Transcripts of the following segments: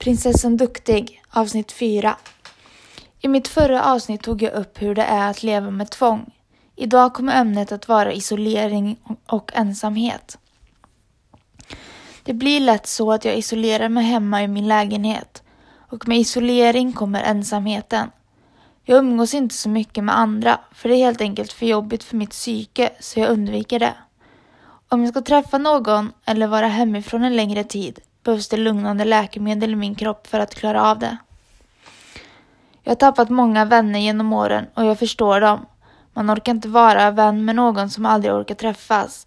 Prinsessan Duktig, avsnitt 4. I mitt förra avsnitt tog jag upp hur det är att leva med tvång. Idag kommer ämnet att vara isolering och ensamhet. Det blir lätt så att jag isolerar mig hemma i min lägenhet och med isolering kommer ensamheten. Jag umgås inte så mycket med andra för det är helt enkelt för jobbigt för mitt psyke så jag undviker det. Om jag ska träffa någon eller vara hemifrån en längre tid behövs det lugnande läkemedel i min kropp för att klara av det. Jag har tappat många vänner genom åren och jag förstår dem. Man orkar inte vara vän med någon som aldrig orkar träffas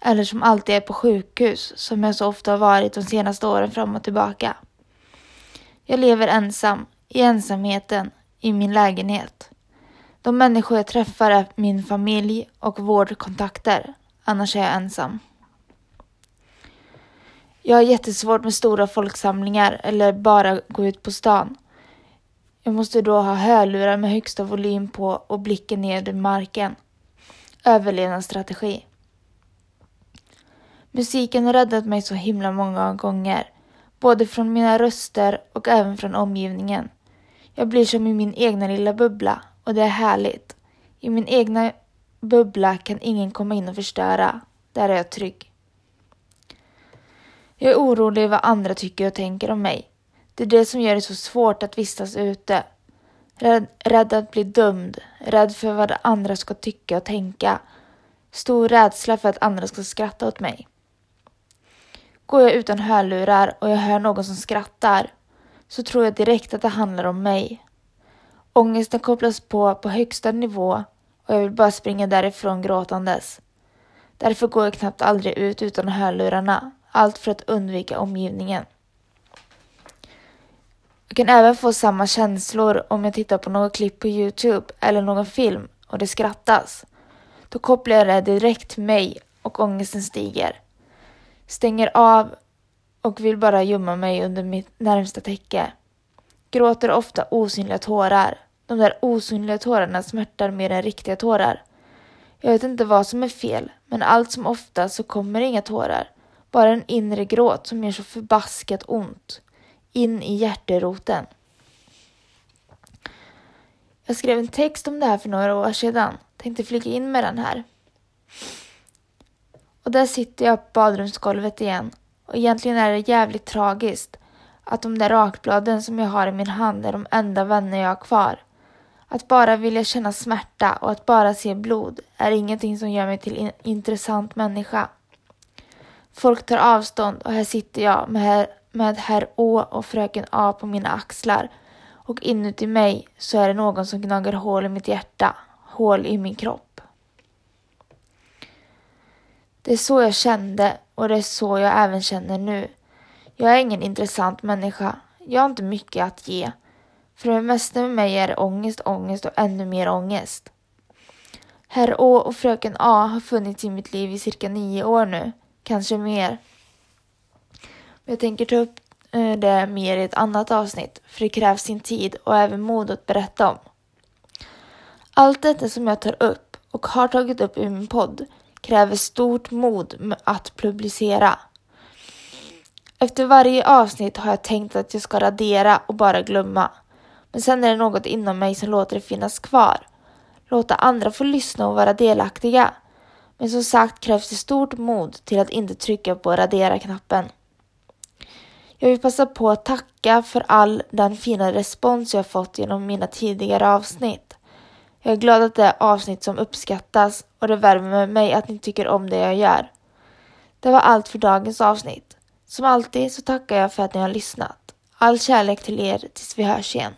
eller som alltid är på sjukhus som jag så ofta har varit de senaste åren fram och tillbaka. Jag lever ensam, i ensamheten, i min lägenhet. De människor jag träffar är min familj och vårdkontakter, annars är jag ensam. Jag har jättesvårt med stora folksamlingar eller bara gå ut på stan. Jag måste då ha hörlurar med högsta volym på och blicken ner i marken. Överlevnadsstrategi. Musiken har räddat mig så himla många gånger. Både från mina röster och även från omgivningen. Jag blir som i min egna lilla bubbla och det är härligt. I min egna bubbla kan ingen komma in och förstöra. Där är jag trygg. Jag är orolig vad andra tycker och tänker om mig. Det är det som gör det så svårt att vistas ute. Rädd, rädd att bli dömd, rädd för vad andra ska tycka och tänka. Stor rädsla för att andra ska skratta åt mig. Går jag utan hörlurar och jag hör någon som skrattar så tror jag direkt att det handlar om mig. Ångesten kopplas på på högsta nivå och jag vill bara springa därifrån gråtandes. Därför går jag knappt aldrig ut utan hörlurarna, allt för att undvika omgivningen. Jag kan även få samma känslor om jag tittar på något klipp på Youtube eller någon film och det skrattas. Då kopplar jag det direkt till mig och ångesten stiger. Stänger av och vill bara gömma mig under mitt närmsta täcke. Gråter ofta osynliga tårar. De där osynliga tårarna smärtar mer än riktiga tårar. Jag vet inte vad som är fel, men allt som ofta så kommer inga tårar. Bara en inre gråt som gör så förbaskat ont. In i hjärteroten. Jag skrev en text om det här för några år sedan. Tänkte flika in med den här. Och där sitter jag på badrumsgolvet igen. Och egentligen är det jävligt tragiskt att de där rakbladen som jag har i min hand är de enda vänner jag har kvar. Att bara vilja känna smärta och att bara se blod är ingenting som gör mig till en intressant människa. Folk tar avstånd och här sitter jag med herr, med herr Å och fröken A på mina axlar och inuti mig så är det någon som gnager hål i mitt hjärta, hål i min kropp. Det är så jag kände och det är så jag även känner nu. Jag är ingen intressant människa. Jag har inte mycket att ge. För det mesta med mig är det ångest, ångest och ännu mer ångest. Herr Å och fröken A har funnits i mitt liv i cirka nio år nu, kanske mer. Jag tänker ta upp eh, det mer i ett annat avsnitt, för det krävs sin tid och även mod att berätta om. Allt detta som jag tar upp och har tagit upp i min podd kräver stort mod att publicera. Efter varje avsnitt har jag tänkt att jag ska radera och bara glömma. Men sen är det något inom mig som låter det finnas kvar. Låta andra få lyssna och vara delaktiga. Men som sagt krävs det stort mod till att inte trycka på radera-knappen. Jag vill passa på att tacka för all den fina respons jag fått genom mina tidigare avsnitt. Jag är glad att det är avsnitt som uppskattas och det värmer mig att ni tycker om det jag gör. Det var allt för dagens avsnitt. Som alltid så tackar jag för att ni har lyssnat. All kärlek till er tills vi hörs igen.